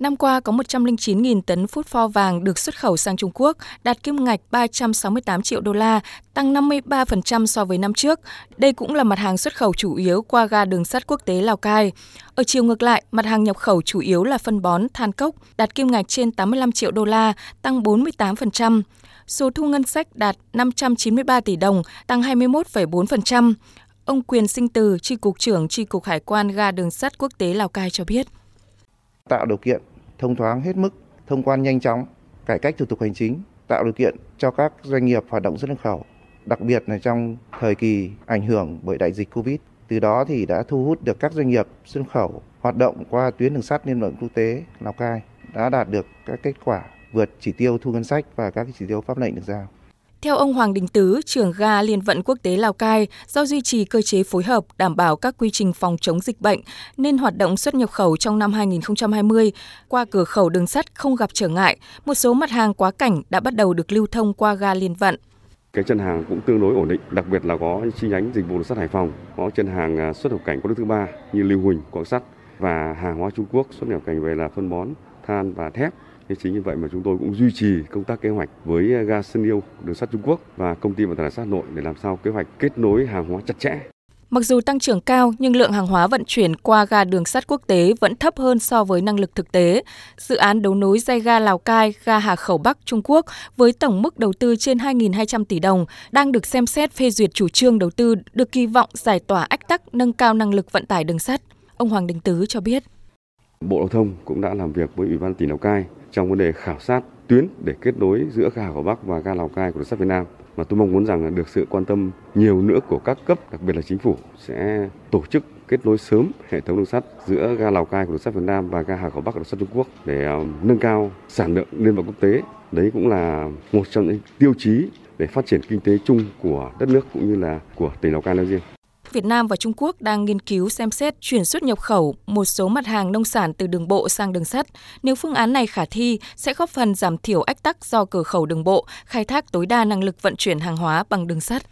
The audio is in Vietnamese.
Năm qua có 109.000 tấn phốt pho vàng được xuất khẩu sang Trung Quốc, đạt kim ngạch 368 triệu đô la, tăng 53% so với năm trước. Đây cũng là mặt hàng xuất khẩu chủ yếu qua ga đường sắt quốc tế Lào Cai. Ở chiều ngược lại, mặt hàng nhập khẩu chủ yếu là phân bón, than cốc, đạt kim ngạch trên 85 triệu đô la, tăng 48%. Số thu ngân sách đạt 593 tỷ đồng, tăng 21,4%. Ông Quyền Sinh Từ, Tri Cục trưởng Tri Cục Hải quan ga đường sắt quốc tế Lào Cai cho biết. Tạo điều kiện thông thoáng hết mức, thông quan nhanh chóng, cải cách thủ tục hành chính, tạo điều kiện cho các doanh nghiệp hoạt động xuất nhập khẩu, đặc biệt là trong thời kỳ ảnh hưởng bởi đại dịch Covid. Từ đó thì đã thu hút được các doanh nghiệp xuất khẩu hoạt động qua tuyến đường sắt liên vận quốc tế Lào Cai đã đạt được các kết quả vượt chỉ tiêu thu ngân sách và các chỉ tiêu pháp lệnh được giao. Theo ông Hoàng Đình Tứ, trưởng ga Liên vận quốc tế Lào Cai, do duy trì cơ chế phối hợp đảm bảo các quy trình phòng chống dịch bệnh nên hoạt động xuất nhập khẩu trong năm 2020 qua cửa khẩu đường sắt không gặp trở ngại, một số mặt hàng quá cảnh đã bắt đầu được lưu thông qua ga Liên vận. Cái chân hàng cũng tương đối ổn định, đặc biệt là có chi nhánh dịch vụ đường sắt Hải Phòng, có chân hàng à, xuất nhập cảnh của nước thứ ba như lưu huỳnh, quảng sắt và hàng hóa Trung Quốc xuất nhập cảnh về là phân bón, than và thép Thế chính vì vậy mà chúng tôi cũng duy trì công tác kế hoạch với à, ga Sơn Yêu, đường sắt Trung Quốc và công ty vận tải sắt Hà Nội để làm sao kế hoạch kết nối hàng hóa chặt chẽ. Mặc dù tăng trưởng cao nhưng lượng hàng hóa vận chuyển qua ga đường sắt quốc tế vẫn thấp hơn so với năng lực thực tế. Dự án đấu nối dây ga Lào Cai, ga Hà Khẩu Bắc Trung Quốc với tổng mức đầu tư trên 2.200 tỷ đồng đang được xem xét phê duyệt chủ trương đầu tư được kỳ vọng giải tỏa ách tắc nâng cao năng lực vận tải đường sắt. Ông Hoàng Đình Tứ cho biết. Bộ Giao thông cũng đã làm việc với Ủy ban tỉnh Lào Cai trong vấn đề khảo sát tuyến để kết nối giữa ga Hà Bắc và ga Lào Cai của đường sắt Việt Nam. Mà tôi mong muốn rằng được sự quan tâm nhiều nữa của các cấp, đặc biệt là chính phủ sẽ tổ chức kết nối sớm hệ thống đường sắt giữa ga Lào Cai của đường sắt Việt Nam và ga Hà Khẩu Bắc của đường sắt Trung Quốc để ờ, nâng cao sản lượng liên vận quốc tế. Đấy cũng là một trong những tiêu chí để phát triển kinh tế chung của đất nước cũng như là của tỉnh Lào Cai nói riêng. Việt Nam và Trung Quốc đang nghiên cứu xem xét chuyển xuất nhập khẩu một số mặt hàng nông sản từ đường bộ sang đường sắt. Nếu phương án này khả thi, sẽ góp phần giảm thiểu ách tắc do cửa khẩu đường bộ, khai thác tối đa năng lực vận chuyển hàng hóa bằng đường sắt.